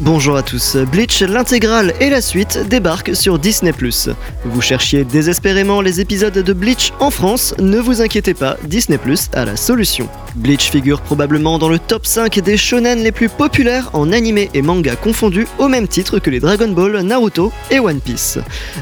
Bonjour à tous, Bleach l'intégrale et la suite débarquent sur Disney ⁇ Vous cherchiez désespérément les épisodes de Bleach en France, ne vous inquiétez pas, Disney ⁇ a la solution. Bleach figure probablement dans le top 5 des shonen les plus populaires en animé et manga confondus au même titre que les Dragon Ball, Naruto et One Piece.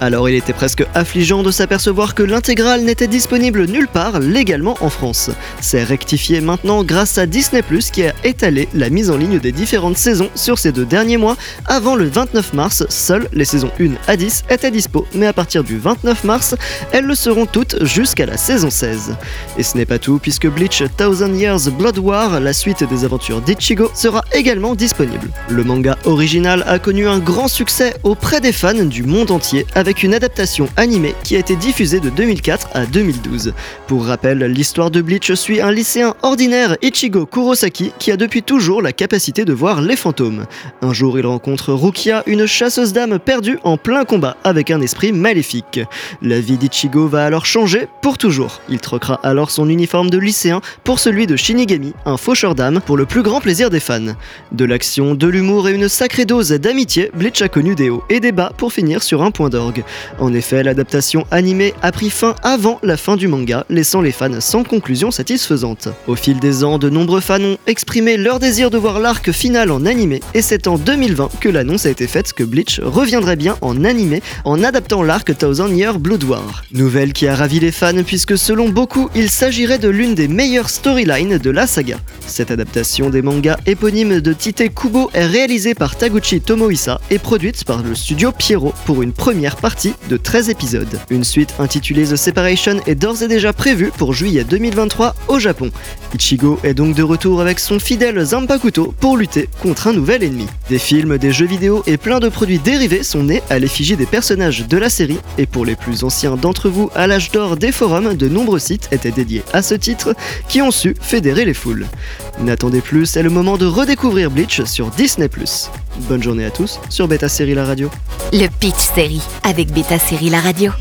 Alors il était presque affligeant de s'apercevoir que l'intégrale n'était disponible nulle part légalement en France. C'est rectifié maintenant grâce à Disney ⁇ qui a étalé la mise en ligne des différentes saisons sur ces deux derniers mois. Avant le 29 mars, seules les saisons 1 à 10 étaient dispo, mais à partir du 29 mars, elles le seront toutes jusqu'à la saison 16. Et ce n'est pas tout, puisque Bleach Thousand Years Blood War, la suite des aventures d'Ichigo, sera également disponible. Le manga original a connu un grand succès auprès des fans du monde entier avec une adaptation animée qui a été diffusée de 2004 à 2012. Pour rappel, l'histoire de Bleach suit un lycéen ordinaire Ichigo Kurosaki qui a depuis toujours la capacité de voir les fantômes. Un jour, il rencontre Rukia, une chasseuse d'âmes perdue en plein combat avec un esprit maléfique. La vie d'Ichigo va alors changer pour toujours. Il troquera alors son uniforme de lycéen pour celui de Shinigami, un faucheur d'âme, pour le plus grand plaisir des fans. De l'action, de l'humour et une sacrée dose d'amitié, Bleach a connu des hauts et des bas pour finir sur un point d'orgue. En effet, l'adaptation animée a pris fin avant la fin du manga, laissant les fans sans conclusion satisfaisante. Au fil des ans, de nombreux fans ont exprimé leur désir de voir l'arc final en animé, et c'est en 2020 que l'annonce a été faite que Bleach reviendrait bien en animé en adaptant l'arc Thousand Year Blood War. Nouvelle qui a ravi les fans puisque selon beaucoup, il s'agirait de l'une des meilleures storylines de la saga. Cette adaptation des mangas éponymes de Tite Kubo est réalisée par Taguchi Tomohisa et produite par le studio Pierrot pour une première partie de 13 épisodes. Une suite intitulée The Separation est d'ores et déjà prévue pour juillet 2023 au Japon. Ichigo est donc de retour avec son fidèle Zanpakuto pour lutter contre un nouvel ennemi. Des films, des jeux vidéo et plein de produits dérivés sont nés à l'effigie des personnages de la série et pour les plus anciens d'entre vous à l'âge d'or des forums, de nombreux sites étaient dédiés à ce titre qui ont su fédérer les foules. N'attendez plus, c'est le moment de redécouvrir Bleach sur Disney+. Bonne journée à tous sur Beta Série La Radio. Le Pitch Série avec Beta Série La Radio.